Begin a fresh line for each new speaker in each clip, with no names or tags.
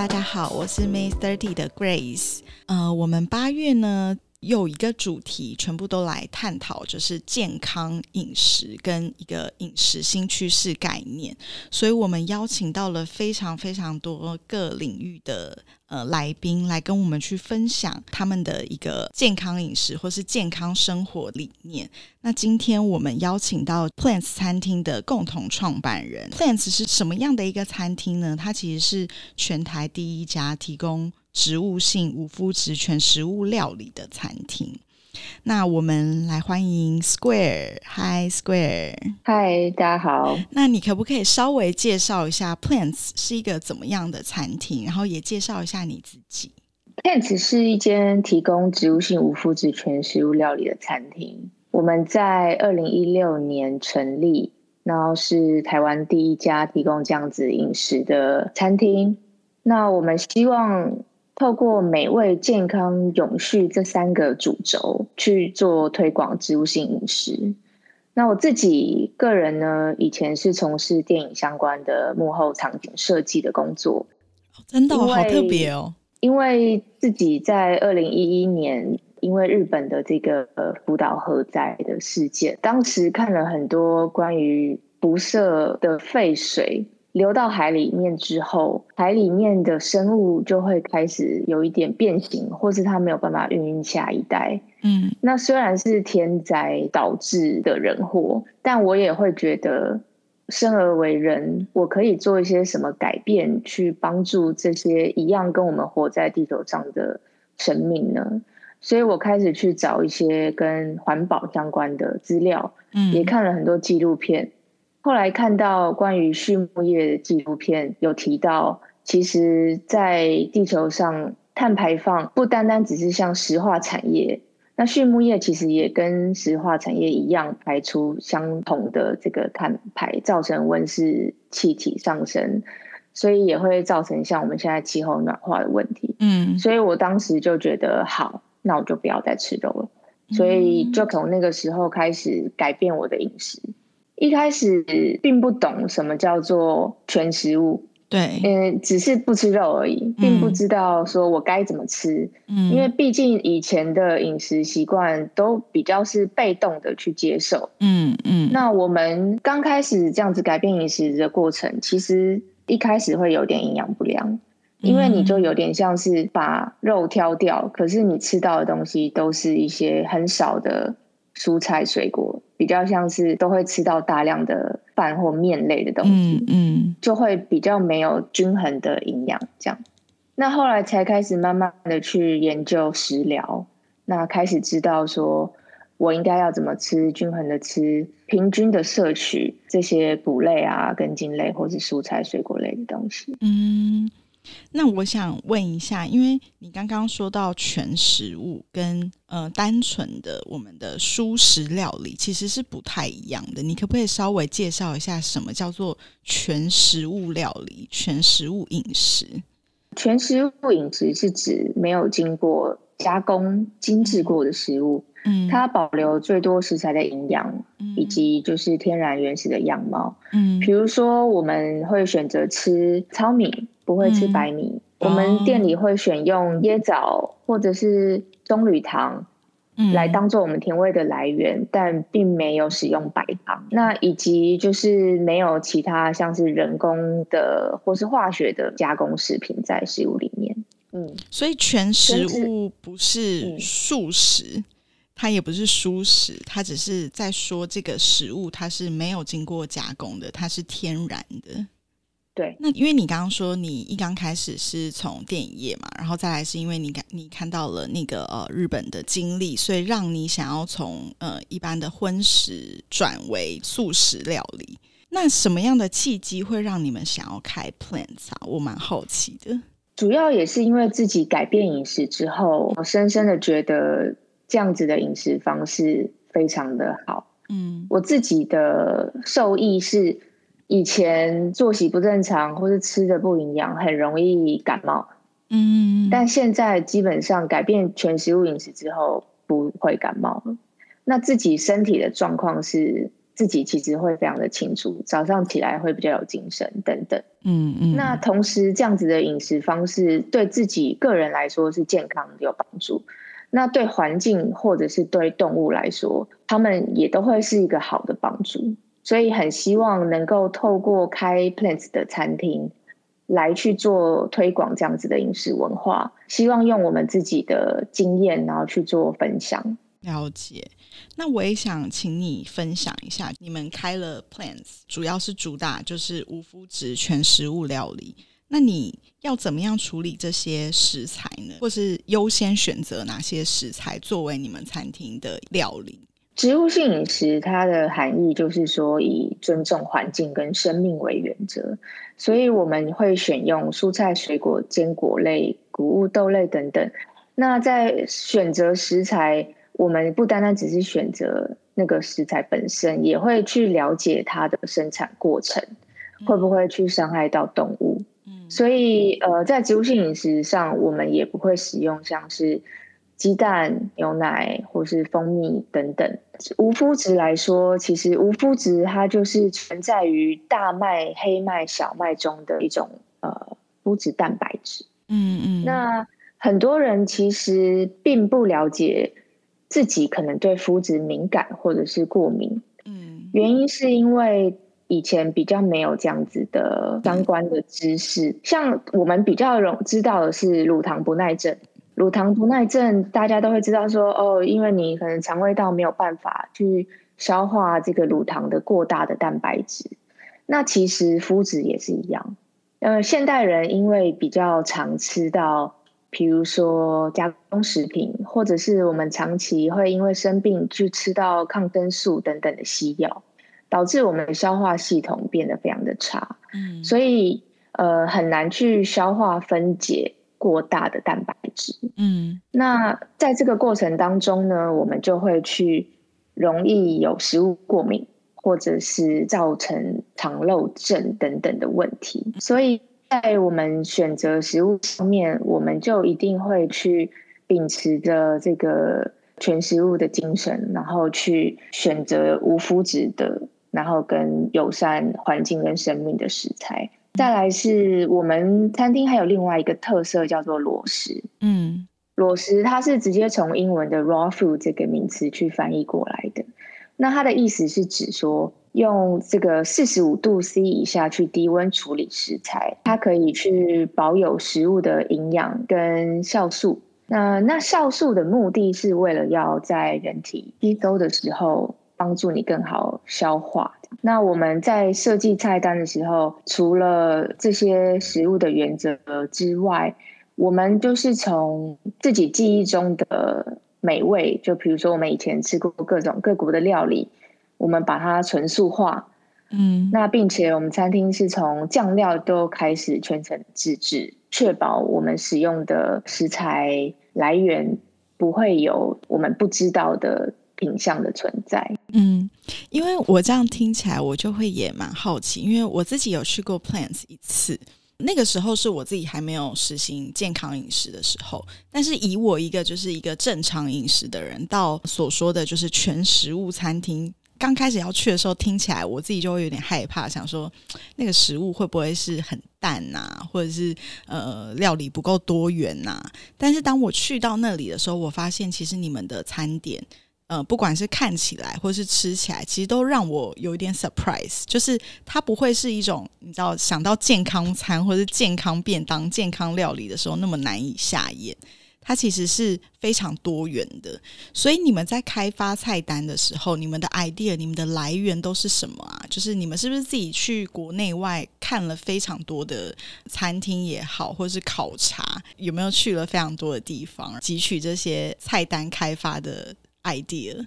大家好，我是 May Thirty 的 Grace。呃，我们八月呢有一个主题，全部都来探讨，就是健康饮食跟一个饮食新趋势概念。所以我们邀请到了非常非常多各领域的。呃，来宾来跟我们去分享他们的一个健康饮食或是健康生活理念。那今天我们邀请到 Plants 餐厅的共同创办人。Plants 是什么样的一个餐厅呢？它其实是全台第一家提供植物性无麸质全食物料理的餐厅。那我们来欢迎 Square，Hi Square，Hi
大家好。
那你可不可以稍微介绍一下 Plants 是一个怎么样的餐厅，然后也介绍一下你自己
？Plants 是一间提供植物性无麸质全食物料理的餐厅。我们在二零一六年成立，然后是台湾第一家提供这样子饮食的餐厅。那我们希望。透过美味、健康、永续这三个主轴去做推广植物性饮食。那我自己个人呢，以前是从事电影相关的幕后场景设计的工作，
真的好特别哦。
因为自己在二零一一年，因为日本的这个福岛核灾的事件，当时看了很多关于辐射的废水。流到海里面之后，海里面的生物就会开始有一点变形，或是它没有办法孕育下一代。嗯，那虽然是天灾导致的人祸，但我也会觉得生而为人，我可以做一些什么改变，去帮助这些一样跟我们活在地球上的生命呢？所以我开始去找一些跟环保相关的资料，嗯，也看了很多纪录片。后来看到关于畜牧业的纪录片，有提到，其实，在地球上碳排放不单单只是像石化产业，那畜牧业其实也跟石化产业一样，排出相同的这个碳排，造成温室气体上升，所以也会造成像我们现在气候暖化的问题。嗯，所以我当时就觉得，好，那我就不要再吃肉了，所以就从那个时候开始改变我的饮食。一开始并不懂什么叫做全食物，
对，
嗯，只是不吃肉而已，并不知道说我该怎么吃，嗯，因为毕竟以前的饮食习惯都比较是被动的去接受，嗯嗯。那我们刚开始这样子改变饮食的过程，其实一开始会有点营养不良，因为你就有点像是把肉挑掉，可是你吃到的东西都是一些很少的蔬菜水果。比较像是都会吃到大量的饭或面类的东西，嗯，就会比较没有均衡的营养。这样，那后来才开始慢慢的去研究食疗，那开始知道说我应该要怎么吃，均衡的吃，平均的摄取这些谷类啊、根茎类或是蔬菜水果类的东西。嗯。
那我想问一下，因为你刚刚说到全食物跟呃单纯的我们的蔬食料理其实是不太一样的，你可不可以稍微介绍一下什么叫做全食物料理、全食物饮食？
全食物饮食是指没有经过加工、精致过的食物，嗯，它保留最多食材的营养，以及就是天然原始的样貌，嗯，比如说我们会选择吃糙米。不会吃白米，我们店里会选用椰枣或者是棕榈糖，来当做我们甜味的来源，但并没有使用白糖。那以及就是没有其他像是人工的或是化学的加工食品在食物里面。
嗯，所以全食物不是素食，它也不是蔬食，它只是在说这个食物它是没有经过加工的，它是天然的。
对，
那因为你刚刚说你一刚开始是从电影业嘛，然后再来是因为你看你看到了那个呃日本的经历，所以让你想要从呃一般的荤食转为素食料理。那什么样的契机会让你们想要开 Plants 啊？我蛮好奇的。
主要也是因为自己改变饮食之后，我深深的觉得这样子的饮食方式非常的好。嗯，我自己的受益是以前作息不正常或是吃的不营养，很容易感冒。嗯，但现在基本上改变全食物饮食之后，不会感冒了。那自己身体的状况是。自己其实会非常的清楚，早上起来会比较有精神等等。嗯嗯。那同时，这样子的饮食方式对自己个人来说是健康有帮助。那对环境或者是对动物来说，他们也都会是一个好的帮助。所以很希望能够透过开 Plants 的餐厅来去做推广这样子的饮食文化，希望用我们自己的经验，然后去做分享。
了解，那我也想请你分享一下，你们开了 Plants，主要是主打就是无麸质全食物料理。那你要怎么样处理这些食材呢？或是优先选择哪些食材作为你们餐厅的料理？
植物性饮食它的含义就是说以尊重环境跟生命为原则，所以我们会选用蔬菜、水果、坚果类、谷物、豆类等等。那在选择食材。我们不单单只是选择那个食材本身，也会去了解它的生产过程，会不会去伤害到动物。嗯，所以呃，在植物性饮食上，我们也不会使用像是鸡蛋、牛奶或是蜂蜜等等。无麸质来说，其实无麸质它就是存在于大麦、黑麦、小麦中的一种呃麸质蛋白质。嗯嗯，那很多人其实并不了解。自己可能对肤质敏感或者是过敏，嗯，原因是因为以前比较没有这样子的相关的知识。像我们比较容知道的是乳糖不耐症，乳糖不耐症大家都会知道说，哦，因为你可能肠胃道没有办法去消化这个乳糖的过大的蛋白质。那其实肤质也是一样，呃，现代人因为比较常吃到。比如说加工食品，或者是我们长期会因为生病去吃到抗生素等等的西药，导致我们的消化系统变得非常的差。嗯，所以呃很难去消化分解过大的蛋白质。嗯，那在这个过程当中呢，我们就会去容易有食物过敏，或者是造成肠漏症等等的问题。所以。在我们选择食物上面，我们就一定会去秉持着这个全食物的精神，然后去选择无麸质的，然后跟友善环境跟生命的食材。再来是我们餐厅还有另外一个特色叫做裸食，嗯，裸食它是直接从英文的 raw food 这个名词去翻译过来的，那它的意思是指说。用这个四十五度 C 以下去低温处理食材，它可以去保有食物的营养跟酵素。那那酵素的目的是为了要在人体吸收的时候帮助你更好消化。那我们在设计菜单的时候，除了这些食物的原则之外，我们就是从自己记忆中的美味，就比如说我们以前吃过各种各国的料理。我们把它纯素化，嗯，那并且我们餐厅是从酱料都开始全程自制，确保我们使用的食材来源不会有我们不知道的品相的存在。
嗯，因为我这样听起来，我就会也蛮好奇，因为我自己有去过 Plants 一次，那个时候是我自己还没有实行健康饮食的时候，但是以我一个就是一个正常饮食的人，到所说的就是全食物餐厅。刚开始要去的时候，听起来我自己就会有点害怕，想说那个食物会不会是很淡呐，或者是呃料理不够多元呐？但是当我去到那里的时候，我发现其实你们的餐点，呃，不管是看起来或是吃起来，其实都让我有一点 surprise，就是它不会是一种你知道想到健康餐或者健康便当、健康料理的时候那么难以下咽。它其实是非常多元的，所以你们在开发菜单的时候，你们的 idea、你们的来源都是什么啊？就是你们是不是自己去国内外看了非常多的餐厅也好，或是考察，有没有去了非常多的地方，汲取这些菜单开发的 idea？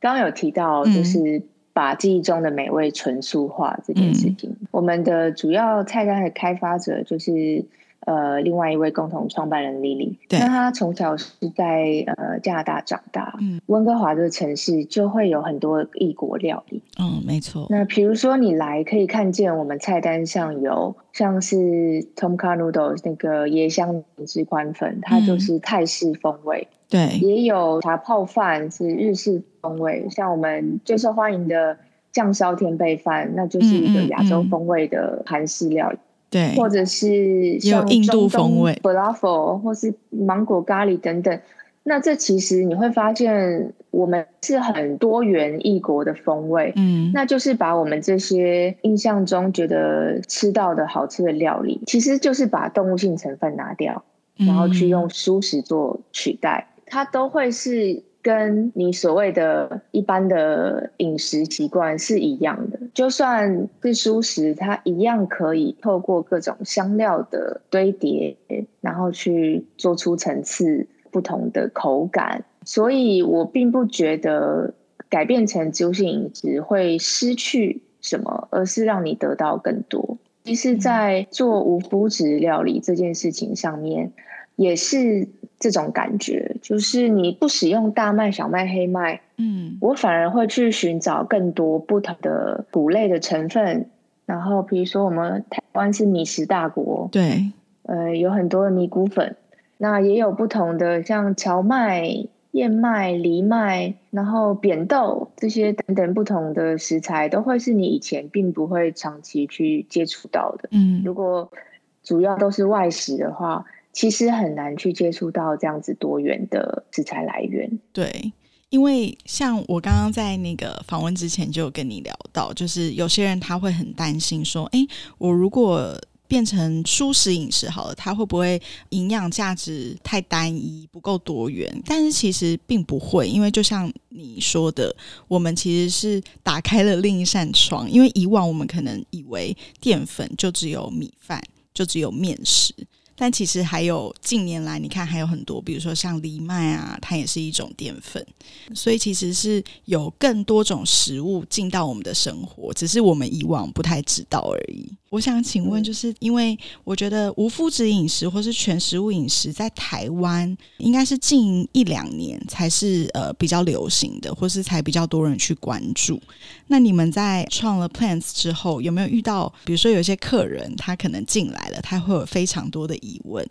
刚刚有提到，就是。把记忆中的美味纯素化这件事情。我们的主要菜单的开发者就是。呃，另外一位共同创办人 Lily，那他从小是在呃加拿大长大，嗯，温哥华这个城市就会有很多异国料理，
嗯，没错。
那比如说你来可以看见我们菜单上有像是 Tom Kha Noodles 那个椰香汁宽粉，它就是泰式风味，
对，
也有茶泡饭是日式风味，像我们最受欢迎的酱烧天贝饭，那就是一个亚洲风味的韩式料理。
对，
或者是
有印度风味
，falafel 或是芒果咖喱等等。那这其实你会发现，我们是很多元异国的风味。嗯，那就是把我们这些印象中觉得吃到的好吃的料理，其实就是把动物性成分拿掉，然后去用素食做取代，它都会是。跟你所谓的一般的饮食习惯是一样的，就算是素食，它一样可以透过各种香料的堆叠，然后去做出层次不同的口感。所以我并不觉得改变成植物性饮食会失去什么，而是让你得到更多。其实，在做无麸质料理这件事情上面，也是。这种感觉就是你不使用大麦、小麦、黑麦，嗯，我反而会去寻找更多不同的谷类的成分。然后，比如说我们台湾是米食大国，
对，
呃，有很多的米谷粉，那也有不同的像荞麦、燕麦、藜麦，然后扁豆这些等等不同的食材，都会是你以前并不会长期去接触到的。嗯，如果主要都是外食的话。其实很难去接触到这样子多元的食材来源。
对，因为像我刚刚在那个访问之前就有跟你聊到，就是有些人他会很担心说：“哎，我如果变成素食饮食好了，它会不会营养价值太单一，不够多元？”但是其实并不会，因为就像你说的，我们其实是打开了另一扇窗。因为以往我们可能以为淀粉就只有米饭，就只有面食。但其实还有近年来，你看还有很多，比如说像藜麦啊，它也是一种淀粉，所以其实是有更多种食物进到我们的生活，只是我们以往不太知道而已。我想请问，就是因为我觉得无麸质饮食或是全食物饮食在台湾应该是近一两年才是呃比较流行的，或是才比较多人去关注。那你们在创了 Plants 之后，有没有遇到，比如说有些客人他可能进来了，他会有非常多的疑问？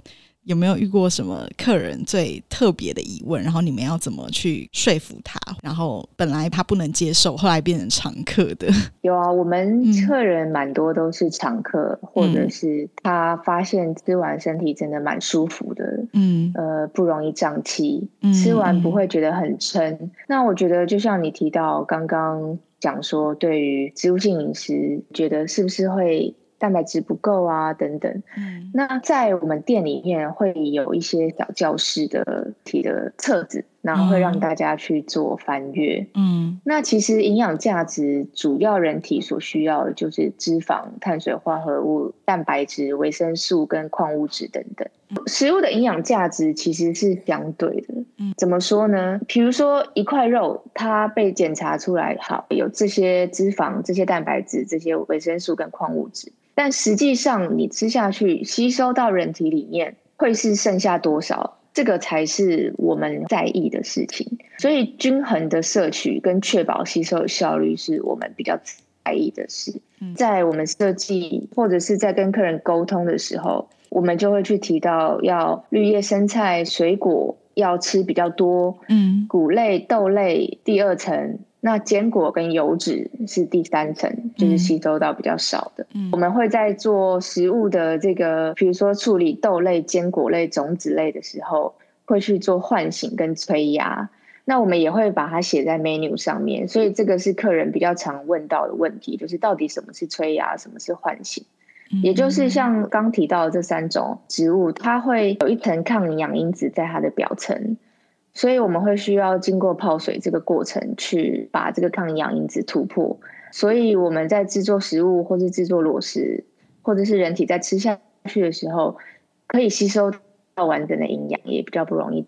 有没有遇过什么客人最特别的疑问？然后你们要怎么去说服他？然后本来他不能接受，后来变成常客的。
有啊，我们客人蛮多都是常客，或者是他发现吃完身体真的蛮舒服的。嗯，呃，不容易胀气，吃完不会觉得很撑。那我觉得就像你提到刚刚讲说，对于植物性饮食，觉得是不是会？蛋白质不够啊，等等。嗯，那在我们店里面会有一些小教室的题的册子，然后会让大家去做翻阅。嗯，那其实营养价值主要人体所需要的就是脂肪、碳水化合物、蛋白质、维生素跟矿物质等等。食物的营养价值其实是相对的。嗯，怎么说呢？比如说一块肉，它被检查出来好有这些脂肪、这些蛋白质、这些维生素跟矿物质。但实际上，你吃下去吸收到人体里面会是剩下多少？这个才是我们在意的事情。所以，均衡的摄取跟确保吸收的效率是我们比较在意的事。在我们设计或者是在跟客人沟通的时候，我们就会去提到要绿叶生菜、水果要吃比较多，嗯，谷类、豆类第二层。那坚果跟油脂是第三层，就是吸收到比较少的。我们会在做食物的这个，比如说处理豆类、坚果类、种子类的时候，会去做唤醒跟催芽。那我们也会把它写在 menu 上面，所以这个是客人比较常问到的问题，就是到底什么是催芽，什么是唤醒？也就是像刚提到的这三种植物，它会有一层抗营养因子在它的表层。所以我们会需要经过泡水这个过程，去把这个抗营养因子突破。所以我们在制作食物，或是制作螺食，或者是人体在吃下去的时候，可以吸收到完整的营养，也比较不容易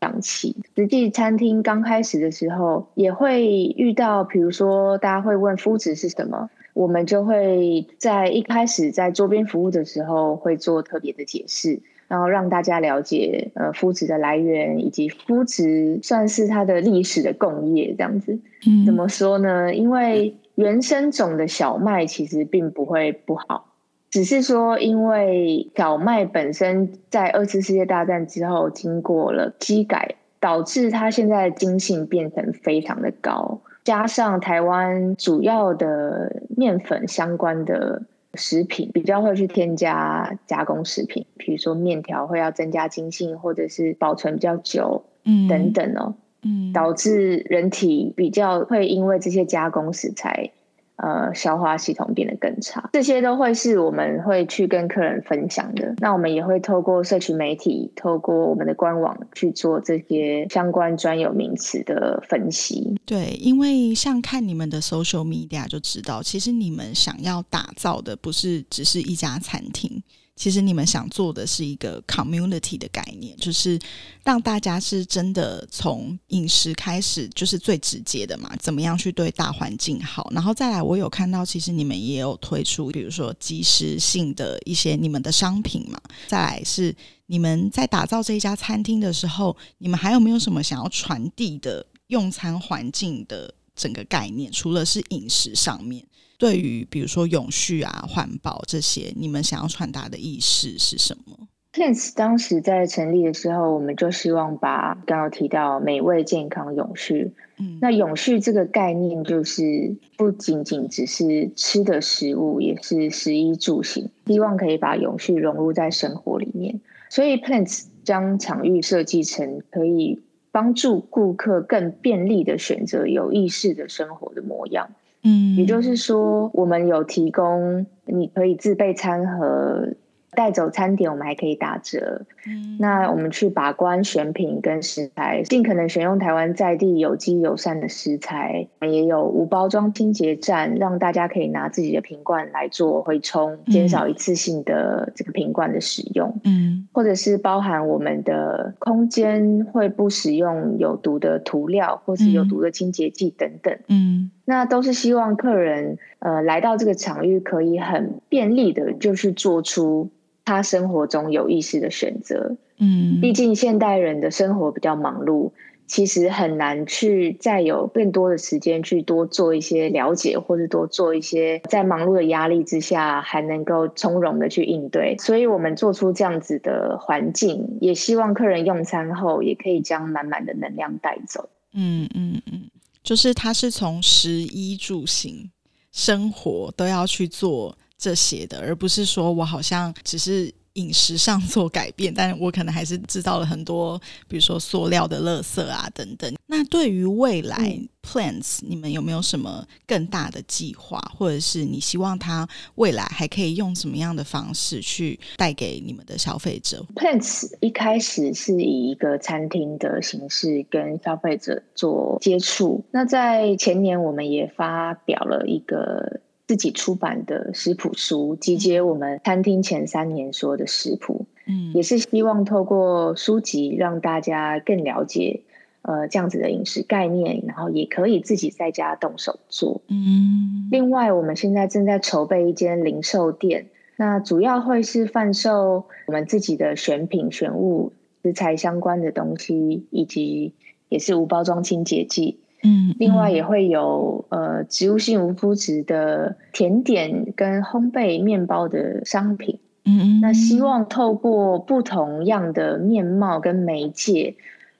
胀气。实际餐厅刚开始的时候，也会遇到，比如说大家会问麸质是什么，我们就会在一开始在桌边服务的时候会做特别的解释。然后让大家了解呃麸质的来源，以及麸质算是它的历史的共业这样子。嗯，怎么说呢？因为原生种的小麦其实并不会不好，只是说因为小麦本身在二次世界大战之后经过了机改，导致它现在的筋性变成非常的高，加上台湾主要的面粉相关的。食品比较会去添加加工食品，比如说面条会要增加筋性，或者是保存比较久，嗯，等等哦，嗯，导致人体比较会因为这些加工食材。呃，消化系统变得更差，这些都会是我们会去跟客人分享的。那我们也会透过社群媒体，透过我们的官网去做这些相关专有名词的分析。
对，因为像看你们的 social media 就知道，其实你们想要打造的不是只是一家餐厅。其实你们想做的是一个 community 的概念，就是让大家是真的从饮食开始，就是最直接的嘛，怎么样去对大环境好。然后再来，我有看到，其实你们也有推出，比如说即时性的一些你们的商品嘛。再来是你们在打造这一家餐厅的时候，你们还有没有什么想要传递的用餐环境的整个概念？除了是饮食上面。对于比如说永续啊、环保这些，你们想要传达的意识是什么
？Plants 当时在成立的时候，我们就希望把刚刚提到美味、健康、永续。嗯，那永续这个概念就是不仅仅只是吃的食物，也是食衣住行，希望可以把永续融入在生活里面。所以 Plants 将场域设计成可以帮助顾客更便利的选择有意识的生活的模样。嗯，也就是说，我们有提供，你可以自备餐盒。带走餐点，我们还可以打折。嗯，那我们去把关选品跟食材，尽可能选用台湾在地有机友善的食材。也有无包装清洁站，让大家可以拿自己的瓶罐来做回冲，减少一次性的这个瓶罐的使用。嗯，或者是包含我们的空间会不使用有毒的涂料，或是有毒的清洁剂等等。嗯，那都是希望客人呃来到这个场域可以很便利的，就是做出。他生活中有意识的选择，嗯，毕竟现代人的生活比较忙碌，其实很难去再有更多的时间去多做一些了解，或者多做一些在忙碌的压力之下还能够从容的去应对。所以我们做出这样子的环境，也希望客人用餐后也可以将满满的能量带走。嗯
嗯嗯，就是他是从食衣住行生活都要去做。这些的，而不是说我好像只是饮食上做改变，但我可能还是制造了很多，比如说塑料的垃圾啊等等。那对于未来 plants，你们有没有什么更大的计划，或者是你希望它未来还可以用什么样的方式去带给你们的消费者
？plants 一开始是以一个餐厅的形式跟消费者做接触。那在前年，我们也发表了一个。自己出版的食谱书，集结我们餐厅前三年所有的食谱，嗯，也是希望透过书籍让大家更了解，呃，这样子的饮食概念，然后也可以自己在家动手做，嗯。另外，我们现在正在筹备一间零售店，那主要会是贩售我们自己的选品、选物、食材相关的东西，以及也是无包装清洁剂。嗯，另外也会有呃植物性无麸质的甜点跟烘焙面包的商品。嗯嗯，那希望透过不同样的面貌跟媒介，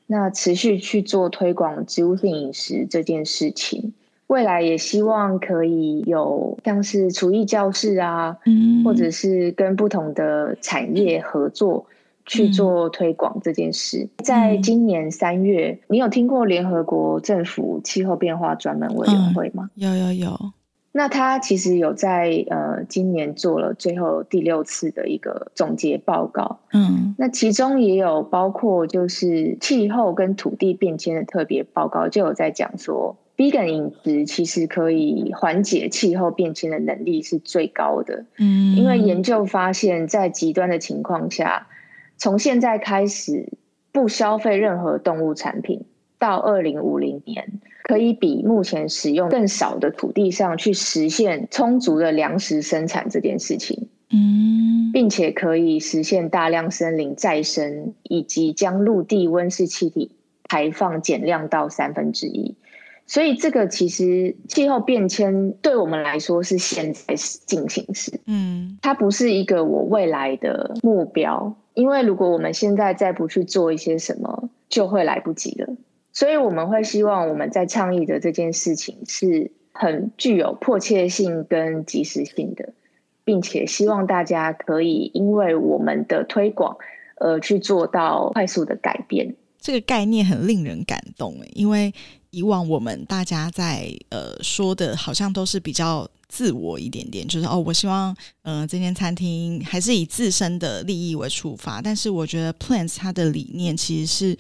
那持续去做推广植物性饮食这件事情。未来也希望可以有像是厨艺教室啊，嗯，或者是跟不同的产业合作。去做推广这件事，在今年三月，你有听过联合国政府气候变化专门委员会吗？
有有有。
那他其实有在呃今年做了最后第六次的一个总结报告。嗯，那其中也有包括就是气候跟土地变迁的特别报告，就有在讲说，vegan 饮食其实可以缓解气候变迁的能力是最高的。嗯，因为研究发现，在极端的情况下。从现在开始，不消费任何动物产品，到二零五零年可以比目前使用更少的土地上去实现充足的粮食生产这件事情。
嗯，
并且可以实现大量森林再生，以及将陆地温室气体排放减量到三分之一。所以，这个其实气候变迁对我们来说是现在进行时，
嗯，
它不是一个我未来的目标。因为如果我们现在再不去做一些什么，就会来不及了。所以，我们会希望我们在倡议的这件事情是很具有迫切性跟及时性的。并且希望大家可以因为我们的推广，而去做到快速的改变。
这个概念很令人感动，因为以往我们大家在呃说的，好像都是比较自我一点点，就是哦，我希望嗯这间餐厅还是以自身的利益为出发。但是我觉得 Plants 它的理念其实是。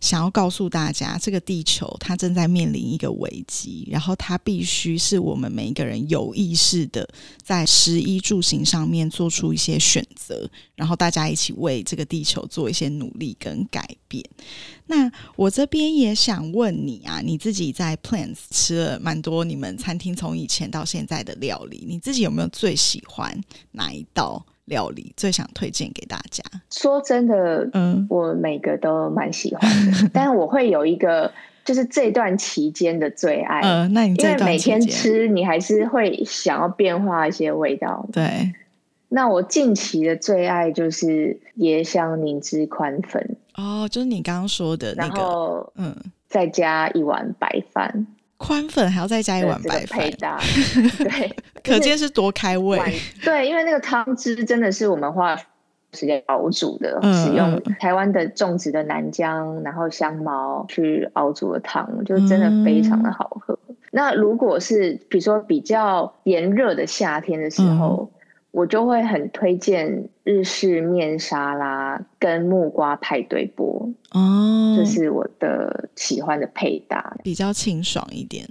想要告诉大家，这个地球它正在面临一个危机，然后它必须是我们每一个人有意识的，在食衣住行上面做出一些选择，然后大家一起为这个地球做一些努力跟改变。那我这边也想问你啊，你自己在 Plants 吃了蛮多你们餐厅从以前到现在的料理，你自己有没有最喜欢哪一道？料理最想推荐给大家。
说真的，嗯，我每个都蛮喜欢的，但是我会有一个，就是这段期间的最爱。
嗯，那你
因为每天吃，你还是会想要变化一些味道。
对。
那我近期的最爱就是椰香凝脂宽粉。
哦，就是你刚刚说的那
个，嗯，再加一碗白饭。
宽粉还要再加一碗白
饭，对，
可见是多开胃。
对，因为那个汤汁真的是我们花时间熬煮的，使用台湾的种植的南姜，然后香茅去熬煮的汤，就真的非常的好喝。那如果是比如说比较炎热的夏天的时候。我就会很推荐日式面沙拉跟木瓜派对波哦，这是我的喜欢的配搭，
比较清爽一点。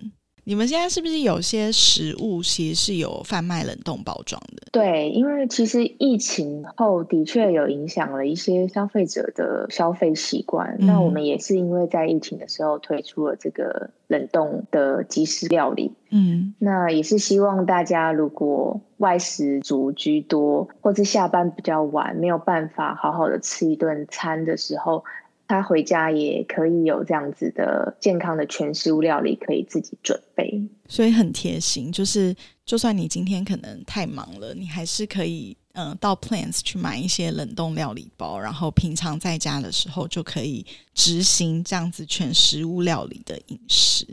你们现在是不是有些食物其实是有贩卖冷冻包装的？
对，因为其实疫情后的确有影响了一些消费者的消费习惯。那我们也是因为在疫情的时候推出了这个冷冻的即食料理。嗯，那也是希望大家如果外食族居多，或是下班比较晚，没有办法好好的吃一顿餐的时候。他回家也可以有这样子的健康的全食物料理可以自己准备，
所以很贴心。就是就算你今天可能太忙了，你还是可以嗯到 Plants 去买一些冷冻料理包，然后平常在家的时候就可以执行这样子全食物料理的饮食。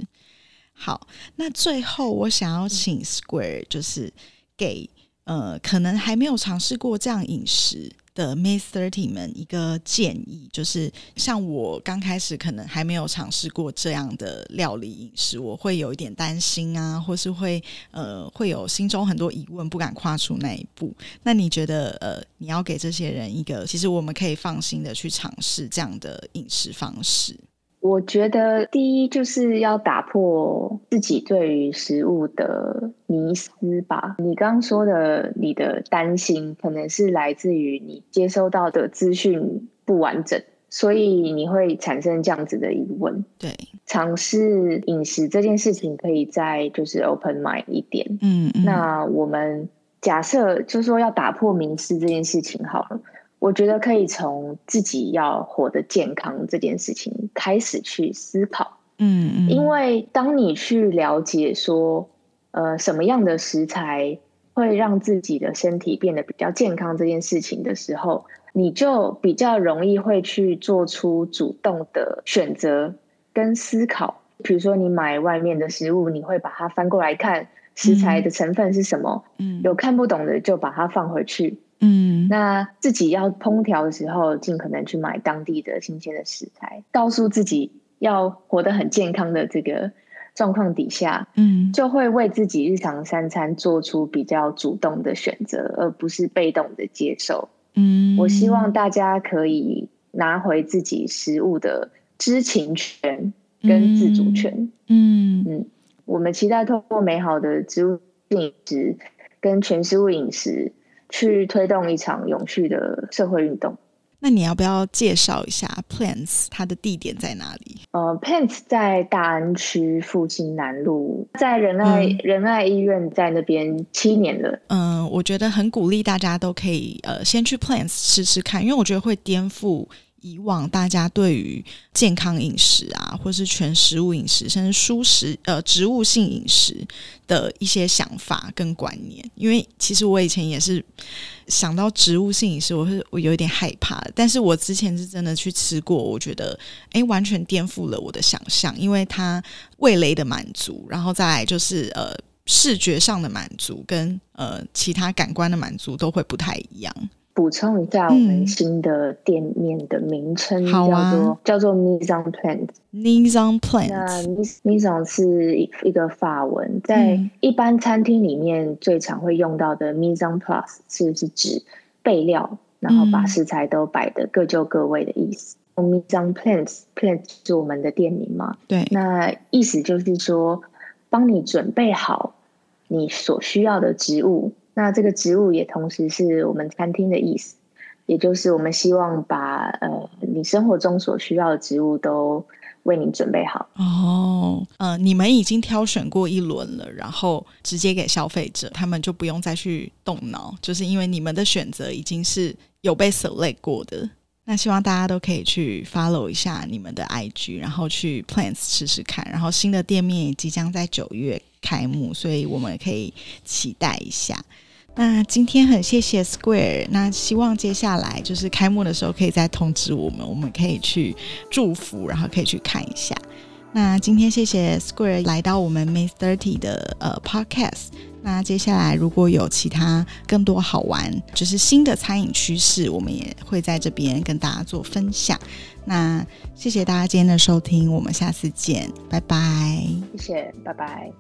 好，那最后我想要请 Square 就是给呃可能还没有尝试过这样饮食。的 May Thirty 们一个建议，就是像我刚开始可能还没有尝试过这样的料理饮食，我会有一点担心啊，或是会呃会有心中很多疑问，不敢跨出那一步。那你觉得呃，你要给这些人一个，其实我们可以放心的去尝试这样的饮食方式？
我觉得第一就是要打破自己对于食物的迷思吧。你刚刚说的，你的担心可能是来自于你接收到的资讯不完整，所以你会产生这样子的疑问。
对，
尝试饮食这件事情，可以再就是 open mind 一点。嗯，那我们假设就是说要打破迷思这件事情好了。我觉得可以从自己要活得健康这件事情开始去思考，嗯嗯，因为当你去了解说，呃，什么样的食材会让自己的身体变得比较健康这件事情的时候，你就比较容易会去做出主动的选择跟思考。比如说，你买外面的食物，你会把它翻过来看食材的成分是什么，嗯，有看不懂的就把它放回去。嗯，那自己要烹调的时候，尽可能去买当地的新鲜的食材。告诉自己要活得很健康的这个状况底下，嗯，就会为自己日常三餐做出比较主动的选择，而不是被动的接受。嗯，我希望大家可以拿回自己食物的知情权跟自主权。嗯嗯，我们期待透过美好的植物饮食跟全食物饮食。去推动一场永续的社会运动。
那你要不要介绍一下 Plants 它的地点在哪里？
呃，Plants 在大安区复兴南路，在仁爱仁爱医院在那边七年了。
嗯，我觉得很鼓励大家都可以呃先去 Plants 试试看，因为我觉得会颠覆。以往大家对于健康饮食啊，或是全食物饮食，甚至蔬食呃植物性饮食的一些想法跟观念，因为其实我以前也是想到植物性饮食，我是我有一点害怕。但是我之前是真的去吃过，我觉得哎，完全颠覆了我的想象，因为它味蕾的满足，然后再来就是呃视觉上的满足，跟呃其他感官的满足都会不太一样。
补充一下，我们新的店面的名称叫做叫做 Maison Plant。
Maison Plant。
那 Maison 是一个法文，在一般餐厅里面最常会用到的 Maison Plus 是是指备料，然后把食材都摆的各就各位的意思。Maison Plants，Plants 是我们的店名嘛？
对。
那意思就是说，帮你准备好你所需要的植物。那这个植物也同时是我们餐厅的意思，也就是我们希望把呃你生活中所需要的植物都为你准备好。
哦，呃，你们已经挑选过一轮了，然后直接给消费者，他们就不用再去动脑，就是因为你们的选择已经是有被 select 过的。那希望大家都可以去 follow 一下你们的 IG，然后去 Plants 试试看。然后新的店面也即将在九月开幕，所以我们也可以期待一下。那今天很谢谢 Square，那希望接下来就是开幕的时候可以再通知我们，我们可以去祝福，然后可以去看一下。那今天谢谢 Square 来到我们 May Thirty 的呃 Podcast。那接下来如果有其他更多好玩，就是新的餐饮趋势，我们也会在这边跟大家做分享。那谢谢大家今天的收听，我们下次见，拜拜。
谢谢，拜拜。